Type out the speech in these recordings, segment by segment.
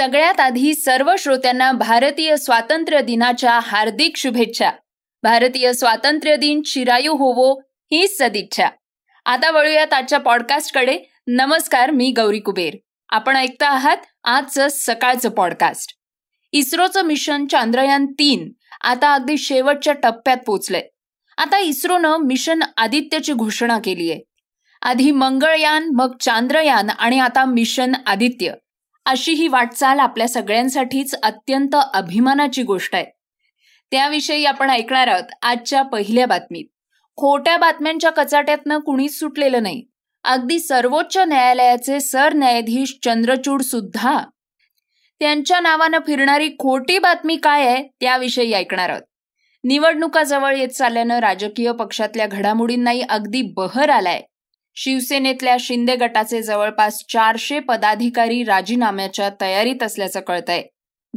सगळ्यात आधी सर्व श्रोत्यांना भारतीय स्वातंत्र्य दिनाच्या हार्दिक शुभेच्छा. भारतीय स्वातंत्र्य दिन चिरायू होवो ही सदिच्छा. आता वळूयात आजच्या पॉडकास्टकडे. नमस्कार मी गौरी कुबेर. आपण ऐकता आहात आजचं सकाळचं पॉडकास्ट. इस्रोचं मिशन चांद्रयान तीन आता अगदी शेवटच्या टप्प्यात पोचलंय. आता इस्रोनं मिशन आदित्यची घोषणा केली आहे आधी मंगळयान मग चांद्रयान आणि आता मिशन आदित्य. अशी ही वाटचाल आपल्या सगळ्यांसाठीच अत्यंत अभिमानाची गोष्ट आहे. त्याविषयी आपण ऐकणार आहोत आजच्या पहिल्या बातमीत. खोट्या बातम्यांच्या कचाट्यातनं कुणीच सुटलेलं नाही. अगदी सर्वोच्च न्यायालयाचे सरन्यायाधीश चंद्रचूड सुद्धा त्यांच्या नावानं फिरणारी खोटी बातमी काय आहे त्याविषयी ऐकणार आहोत. निवडणुका जवळ येत चालल्यानं राजकीय पक्षातल्या घडामोडींनाही अगदी बहर आलाय. शिवसेनेतल्या शिंदे गटाचे जवळपास चारशे पदाधिकारी राजीनाम्याच्या तयारीत असल्याचं कळतंय.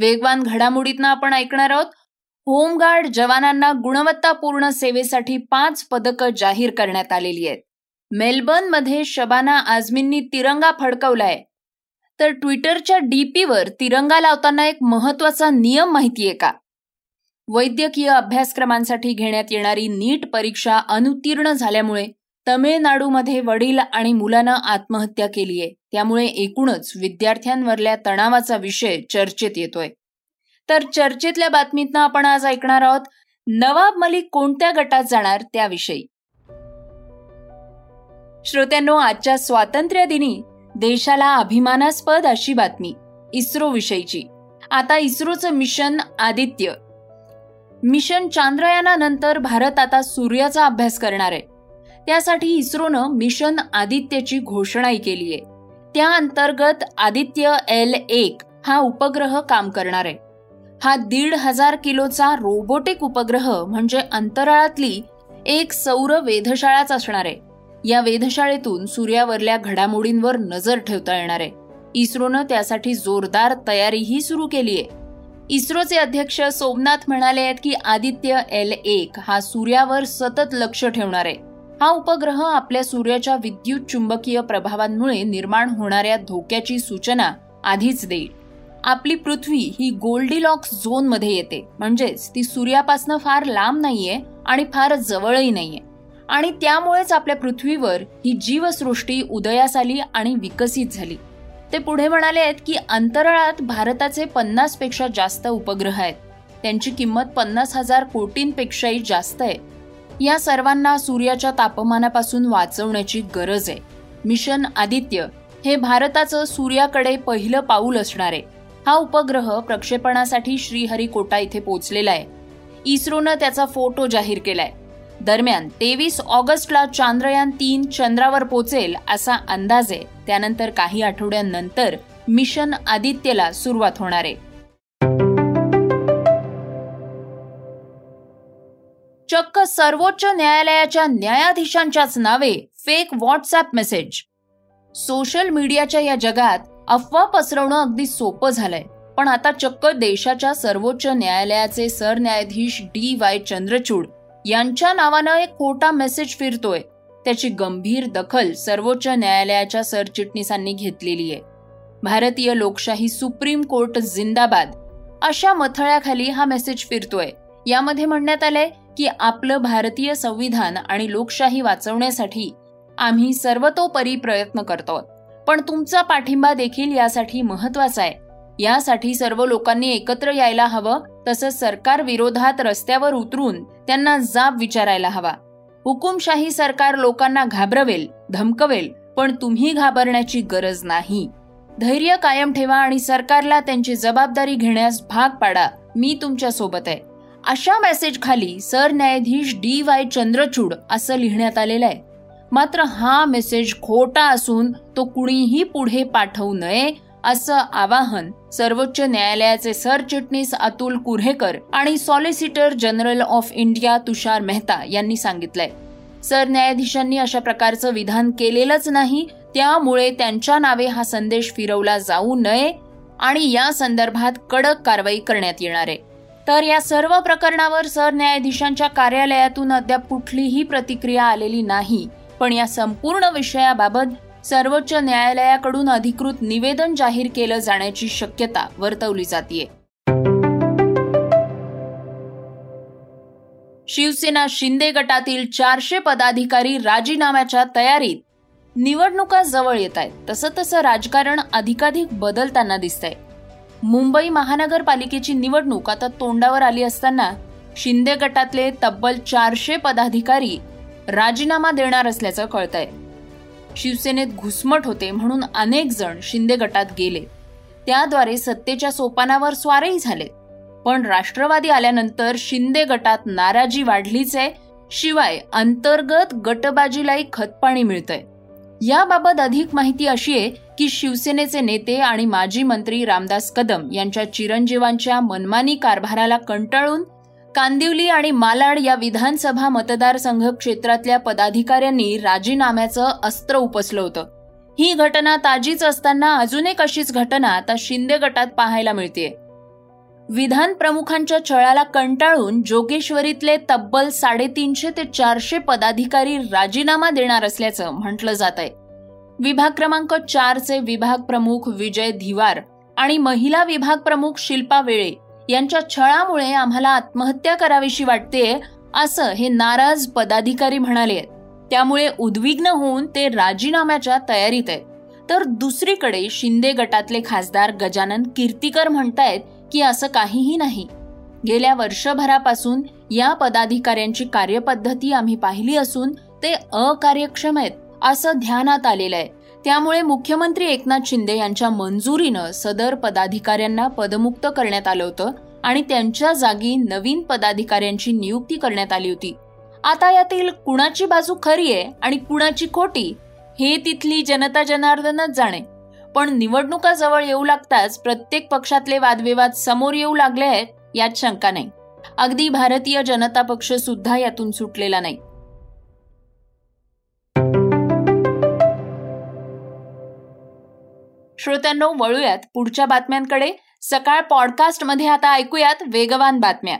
वेगवान घडामोडीतनं आपण ऐकणार आहोत होमगार्ड जवानांना गुणवत्तापूर्ण सेवेसाठी पाच पदकं जाहीर करण्यात आलेली आहेत. मेलबर्नमध्ये शबाना आझमींनी तिरंगा फडकवलाय. तर ट्विटरच्या डीपीवर तिरंगा लावताना एक महत्त्वाचा नियम माहितीये का? वैद्यकीय अभ्यासक्रमांसाठी घेण्यात येणारी नीट परीक्षा अनुत्तीर्ण झाल्यामुळे तमिळनाडूमध्ये वडील आणि मुलानं आत्महत्या केली आहे. त्यामुळे एकूणच विद्यार्थ्यांवरल्या तणावाचा विषय चर्चेत येतोय. तर चर्चेतल्या बातमीतनं आपण आज ऐकणार आहोत नवाब मलिक कोणत्या गटात जाणार त्याविषयी? श्रोत्यांनो आजच्या स्वातंत्र्य दिनी देशाला अभिमानास्पद अशी बातमी इस्रो विषयीची. आता इस्रोचं मिशन आदित्य. मिशन चांद्रयानानंतर भारत आता सूर्याचा अभ्यास करणार आहे. त्यासाठी इस्रोनं मिशन आदित्यची घोषणाही केली आहे. त्या अंतर्गत आदित्य एल एक हा उपग्रह काम करणार आहे. हा दीड हजार किलोचा रोबोटिक उपग्रह म्हणजे अंतराळातली एक सौर वेधशाळाच असणार आहे. या वेधशाळेतून सूर्यावरल्या घडामोडींवर नजर ठेवता येणार आहे. इस्रोनं त्यासाठी जोरदार तयारीही सुरू केली आहे. इस्रोचे अध्यक्ष सोमनाथ म्हणाले आहेत की आदित्य एल एक हा सूर्यावर सतत लक्ष ठेवणार आहे. हा उपग्रह आपल्या सूर्याच्या विद्युत चुंबकीय प्रभावांमुळे निर्माण होणाऱ्या धोक्याची सूचना आधीच देईल. आपली पृथ्वी ही गोल्डीलॉक्स झोनमध्ये येते. म्हणजेच ती सूर्यापासनं फार लांब नाहीये आणि फार जवळही नाहीये. आणि त्यामुळेच आपल्या पृथ्वीवर ही जीवसृष्टी उदयास आली आणि विकसित झाली. ते पुढे म्हणाले आहेत की अंतराळात भारताचे पन्नासपेक्षा जास्त उपग्रह आहेत. त्यांची किंमत पन्नास हजार कोटींपेक्षाही जास्त आहे. या सर्वांना सूर्याच्या तापमानापासून वाचवण्याची गरज आहे. मिशन आदित्य हे भारताचं सूर्याकडे पहिलं पाऊल असणार आहे. हा उपग्रह प्रक्षेपणासाठी श्रीहरिकोटा इथे पोहोचलेला आहे. इस्रोनं त्याचा फोटो जाहीर केलाय. दरम्यान तेवीस ऑगस्टला चांद्रयान तीन चंद्रावर पोचेल असा अंदाज आहे. त्यानंतर काही आठवड्यांनंतर मिशन आदित्यला सुरुवात होणार आहे. चक्क सर्वोच्च न्यायालयाच्या न्यायाधीशांच्याच नावे फेक व्हॉट्सअप मेसेज सोशल मीडियाच्या या जगात अफवा पसरवणं अगदी सोपं झालंय. पण आता चक्क देशाच्या सर्वोच्च न्यायालयाचे सरन्यायाधीश डी वाय चंद्रचूड यांच्या नावानं एक खोटा मेसेज फिरतोय. त्याची गंभीर दखल सर्वोच्च न्यायालयाच्या सरचिटणीसांनी घेतलेली आहे. भारतीय लोकशाही सुप्रीम कोर्ट जिंदाबाद. अशा मथळ्याखाली हा मेसेज फिरतोय. यामध्ये म्हणण्यात आलंय की आपलं भारतीय संविधान आणि लोकशाही वाचवण्यासाठी आम्ही सर्वतोपरी प्रयत्न करतो. पण तुमचा पाठिंबा देखील यासाठी महत्त्वाचा आहे. यासाठी सर्व लोकांनी एकत्र यायला हवं तसंच सरकार विरोधात रस्त्यावर उतरून त्यांना जाब विचारायला हवा. हुकुमशाही सरकार लोकांना घाबरवेल धमकवेल पण तुम्ही घाबरण्याची गरज नाही. धैर्य कायम ठेवा आणि सरकारला त्यांची जबाबदारी घेण्यास भाग पाडा. मी तुमच्यासोबत आहे. अशा मेसेज खाली सरन्यायाधीश डी वाय चंद्रचूड असं लिहिण्यात आलेलं आहे. मात्र हा मेसेज खोटा असून तो कुणीही पुढे पाठवू नये असं आवाहन सर्वोच्च न्यायालयाचे सरचिटणीस अतुल कुऱ्हेकर आणि solicitor general of India Tushar Mehta यांनी सांगितलंय. सरन्यायाधीशांनी अशा प्रकारचं विधान केलेलंच नाही त्यामुळे त्यांच्या नावे हा संदेश फिरवला जाऊ नये आणि या संदर्भात कडक कारवाई करण्यात येणार आहे. तर या सर्व प्रकरणावर सरन्यायाधीशांच्या कार्यालयातून अद्याप कुठलीही प्रतिक्रिया आलेली नाही. पण या संपूर्ण विषयाबाबत सर्वोच्च न्यायालयाकडून अधिकृत निवेदन जाहीर केलं जाण्याची शक्यता वर्तवली जाते शिवसेना शिंदे गटातील चारशे पदाधिकारी राजीनाम्याच्या तयारीत निवडणुका जवळ येत आहेत. तसं तसं राजकारण अधिकाधिक बदलताना दिसतंय. मुंबई महानगरपालिकेची निवडणूक आता तोंडावर आली असताना शिंदे गटातले तब्बल चारशे पदाधिकारी राजीनामा देणार असल्याचं कळतंय. शिवसेनेत घुसमट होते म्हणून अनेक जण शिंदे गटात गेले. त्याद्वारे सत्तेच्या सोपानावर स्वारही झाले. पण राष्ट्रवादी आल्यानंतर शिंदे गटात नाराजी वाढलीच आहे शिवाय अंतर्गत गटबाजीलाही खतपाणी मिळतंय. याबाबत अधिक माहिती अशी आहे की शिवसेनेचे नेते आणि माजी मंत्री रामदास कदम यांच्या चिरंजीवांच्या मनमानी कारभाराला कंटाळून कांदिवली आणि मालाड या विधानसभा मतदारसंघ क्षेत्रातल्या पदाधिकाऱ्यांनी राजीनाम्याचं अस्त्र उपसलं होतं. ही घटना ताजीच असताना अजून एक अशीच घटना आता शिंदे गटात पाहायला मिळते विधान प्रमुखांच्या छळाला कंटाळून जोगेश्वरीतले तब्बल साडेतीनशे ते चारशे पदाधिकारी राजीनामा देणार असल्याचं म्हटलं जात आहे विभाग क्रमांक चारचे विभाग प्रमुख विजय धिवार आणि महिला विभाग प्रमुख शिल्पा वेळे यांच्या छळामुळे आम्हाला आत्महत्या करावीशी वाटते असं हे नाराज पदाधिकारी म्हणाले. त्यामुळे उद्विग्न होऊन ते राजीनाम्याच्या तयारीत आहेत. तर दुसरीकडे शिंदे गटातले खासदार गजानन कीर्तीकर म्हणतायत की असं काहीही नाही. गेल्या वर्षभरापासून या पदाधिकाऱ्यांची कार्यपद्धती आम्ही पाहिली असून ते अकार्यक्षम आहेत. असं ध्यानात आलेलं आहे. त्यामुळे मुख्यमंत्री एकनाथ शिंदे यांच्या मंजुरीनं सदर पदाधिकाऱ्यांना पदमुक्त करण्यात आलं होतं आणि त्यांच्या जागी नवीन पदाधिकाऱ्यांची नियुक्ती करण्यात आली होती. आता यातील कुणाची बाजू खरी आहे आणि कुणाची खोटी हे तिथली जनता जनार्दनच जाणे. पण निवडणुका जवळ येऊ लागताच प्रत्येक पक्षातले वादविवाद समोर येऊ लागले आहेत यात शंका नाही. अगदी भारतीय जनता पक्ष सुद्धा यातून सुटलेला नाही. श्रोत्यांनो वळूयात पुढच्या बातम्यांकडे. सकाळ पॉडकास्टमध्ये आता ऐकूयात वेगवान बातम्या.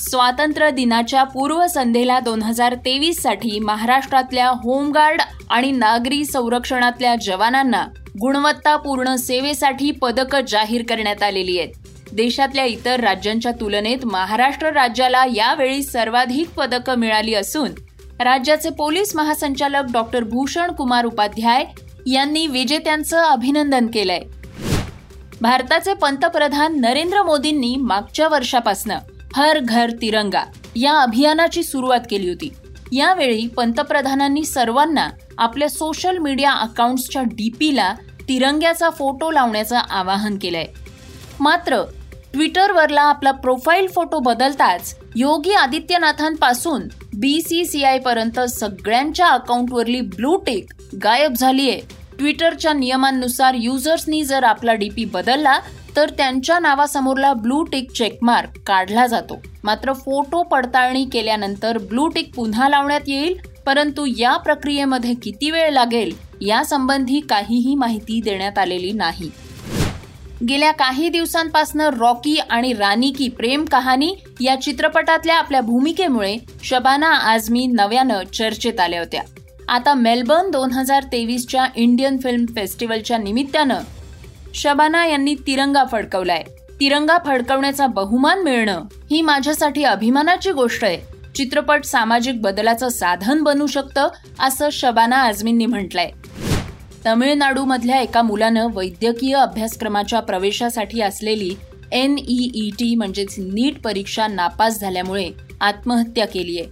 स्वातंत्र्य दिनाच्या पूर्वसंध्येला दोन हजार तेवीससाठी महाराष्ट्रातल्या होमगार्ड आणि नागरी संरक्षणातल्या जवानांना गुणवत्तापूर्ण सेवेसाठी पदकं जाहीर करण्यात आलेली आहेत. देशातल्या इतर राज्यांच्या तुलनेत महाराष्ट्र राज्याला यावेळी सर्वाधिक पदकं मिळाली असून राज्याचे पोलीस महासंचालक डॉक्टर भूषण कुमार उपाध्याय यांनी विजेत्यांचं अभिनंदन केलंय. भारताचे पंतप्रधान नरेंद्र मोदींनी मागच्या वर्षापासनं हर घर तिरंगा या अभियानाची सुरुवात केली होती. यावेळी पंतप्रधानांनी सर्वांना आपल्या सोशल मीडिया अकाउंट्सच्या डीपीला तिरंग्याचा फोटो लावण्याचं आवाहन केलंय. मात्र ट्विटरवरला आपला प्रोफाईल फोटो बदलताच योगी आदित्यनाथांपासून बी सी सी पर्यंत सगळ्यांच्या अकाउंटवरली ब्लू टेक गायब झालीये. ट्विटरच्या नियमांनुसार युजर्सनी जर आपला डीपी बदलला तर त्यांच्या नावासमोरला ब्लू टिक चेकमार्क काढला जातो. मात्र फोटो पडताळणी केल्यानंतर ब्लू टिक पुन्हा लावण्यात येईल परंतु या प्रक्रियेमध्ये किती वेळ लागेल यासंबंधी काहीही माहिती देण्यात आलेली नाही. गेल्या काही दिवसांपासून रॉकी आणि रानी की प्रेम कहाणी या चित्रपटातल्या आपल्या भूमिकेमुळे शबाना आझमी नव्यानं चर्चेत आल्या होत्या. आता मेलबर्न दोन हजार तेवीसच्या इंडियन फिल्म फेस्टिवलच्या निमित्तानं शबाना यांनी तिरंगा फडकवलाय. तिरंगा फडकवण्याचा बहुमान मिळणं ही माझ्यासाठी अभिमानाची गोष्ट आहे. चित्रपट सामाजिक बदलाचं साधन बनू शकतं असं शबाना आझमींनी म्हटलंय. तमिळनाडूमधल्या एका मुलानं वैद्यकीय अभ्यासक्रमाच्या प्रवेशासाठी असलेली एन ई टी म्हणजेच नीट परीक्षा नापास झाल्यामुळे आत्महत्या केली आहे.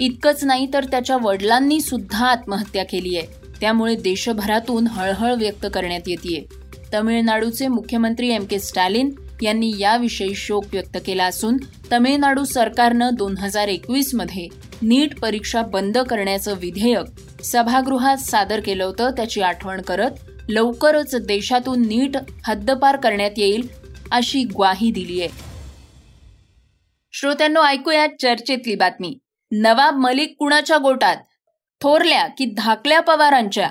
इतकंच नाही तर त्याच्या वडिलांनी सुद्धा आत्महत्या केली आहे. त्यामुळे देशभरातून हळहळ व्यक्त करण्यात येते तमिळनाडूचे मुख्यमंत्री एम के स्टॅलिन यांनी याविषयी शोक व्यक्त केला असून तमिळनाडू सरकारनं दोन हजार एकवीसमध्ये नीट परीक्षा बंद करण्याचं विधेयक सभागृहात सादर केलं होतं. त्याची आठवण करत लवकरच देशातून नीट हद्दपार करण्यात येईल अशी ग्वाही दिली आहे. श्रोत्यांनो ऐकूया चर्चेतली बातमी. नवाब मलिक कुणाच्या गोटात? थोरल्या की धाकल्या पवारांच्या?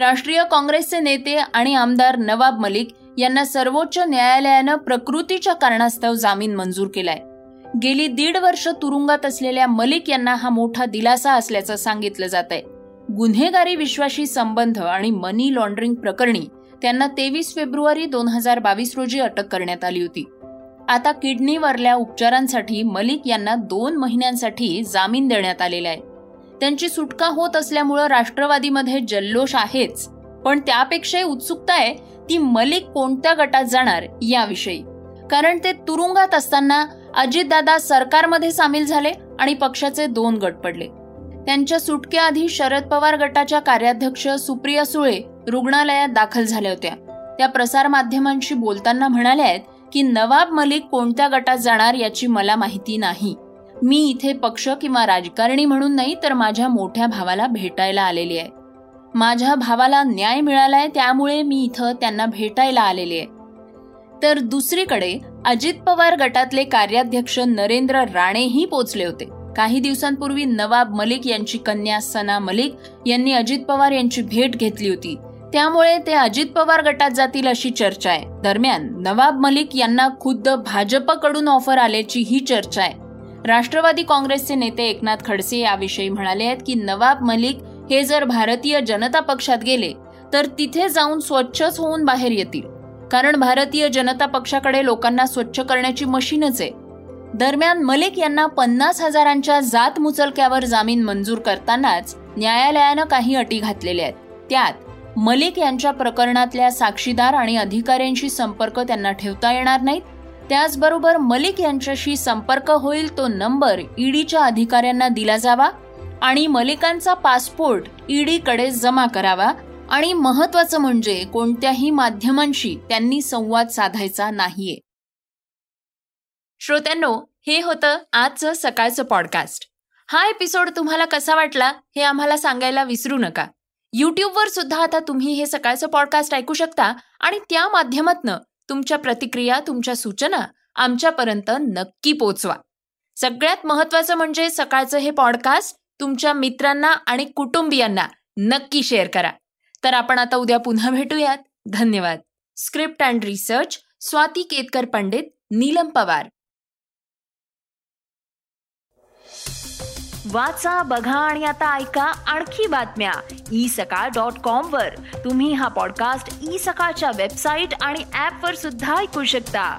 राष्ट्रीय काँग्रेसचे नेते आणि आमदार नवाब मलिक यांना सर्वोच्च न्यायालयानं प्रकृतीच्या कारणास्तव जामीन मंजूर केलाय. गेली दीड वर्ष तुरुंगात असलेल्या मलिक यांना हा मोठा दिलासा असल्याचं सांगितलं जात आहे गुन्हेगारी विश्वाशी संबंध आणि मनी लॉन्ड्रिंग प्रकरणी त्यांना तेवीस फेब्रुवारी दोन हजार बावीस रोजी अटक करण्यात आली होती. आता किडनीवरल्या उपचारांसाठी मलिक यांना दोन महिन्यांसाठी जामीन देण्यात आलेला आहे. त्यांची सुटका होत असल्यामुळं राष्ट्रवादीमध्ये जल्लोष आहेच पण त्यापेक्षाही उत्सुकता आहे ती मलिक कोणत्या गटात जाणार याविषयी. कारण ते तुरुंगात असताना अजितदादा सरकारमध्ये सामील झाले आणि पक्षाचे दोन गट पडले. त्यांच्या सुटकेआधी शरद पवार गटाच्या कार्याध्यक्ष सुप्रिया सुळे रुग्णालयात दाखल झाल्या होत्या. त्या प्रसारमाध्यमांशी बोलताना म्हणाल्या आहेत की नवाब मलिक कोणत्या गटात जाणार याची मला माहिती नाही. मी इथे पक्ष किंवा राजकारणी म्हणून नाही तर माझ्या मोठ्या भावाला भेटायला आलेली आहे. माझ्या भावाला न्याय मिळालाय त्यामुळे मी इथं त्यांना भेटायला आलेले. आहे तर दुसरीकडे अजित पवार गटातले कार्याध्यक्ष नरेंद्र राणेही पोचले होते. काही दिवसांपूर्वी नवाब मलिक यांची कन्या सना मलिक यांनी अजित पवार यांची भेट घेतली होती. त्यामुळे ते अजित पवार गटात जातील अशी चर्चा आहे. दरम्यान नवाब मलिक यांना खुद्द भाजपकडून ऑफर आल्याची ही चर्चा आहे. राष्ट्रवादी काँग्रेसचे नेते एकनाथ खडसे याविषयी म्हणाले आहेत की नवाब मलिक हे जर भारतीय जनता पक्षात गेले तर तिथे जाऊन स्वच्छच होऊन बाहेर येतील. कारण भारतीय जनता पक्षाकडे लोकांना स्वच्छ करण्याची मशीनच आहे. दरम्यान मलिक यांना पन्नास हजारांच्या जात मुचलक्यावर जामीन मंजूर करतानाच न्यायालयानं काही अटी घातलेल्या आहेत. त्यात मलिक यांच्या प्रकरणातल्या साक्षीदार आणि अधिकाऱ्यांशी संपर्क त्यांना ठेवता येणार नाहीत. त्याचबरोबर मलिक यांच्याशी संपर्क होईल तो नंबर ईडीच्या अधिकाऱ्यांना दिला जावा. आणि मलिकांचा पासपोर्ट ईडीकडे जमा करावा. आणि महत्वाचं म्हणजे कोणत्याही माध्यमांशी त्यांनी संवाद साधायचा नाहीये. श्रोत्यांनो हे होतं आजचं सकाळचं पॉडकास्ट हा एपिसोड तुम्हाला कसा वाटला हे आम्हाला सांगायला विसरू नका. यूट्यूबवर सुद्धा आता तुम्ही हे सकाळचं पॉडकास्ट ऐकू शकता आणि त्या माध्यमातनं तुमच्या प्रतिक्रिया तुमच्या सूचना आमच्यापर्यंत नक्की पोचवा. सगळ्यात महत्वाचं म्हणजे सकाळचं हे पॉडकास्ट तुमच्या मित्रांना आणि कुटुंबियांना नक्की शेअर करा. तर आपण आता उद्या पुन्हा भेटूयात. धन्यवाद. Script and research Swati Ketkar Pandit Neelam Pawar. वाचा बघा आणि आता ऐका आणखी बातम्या. ई सकाळ डॉट कॉम वर. तुम्ही हा पॉडकास्ट ई सकाळच्या वेबसाईट आणि ऍप वर सुद्धा ऐकू शकता.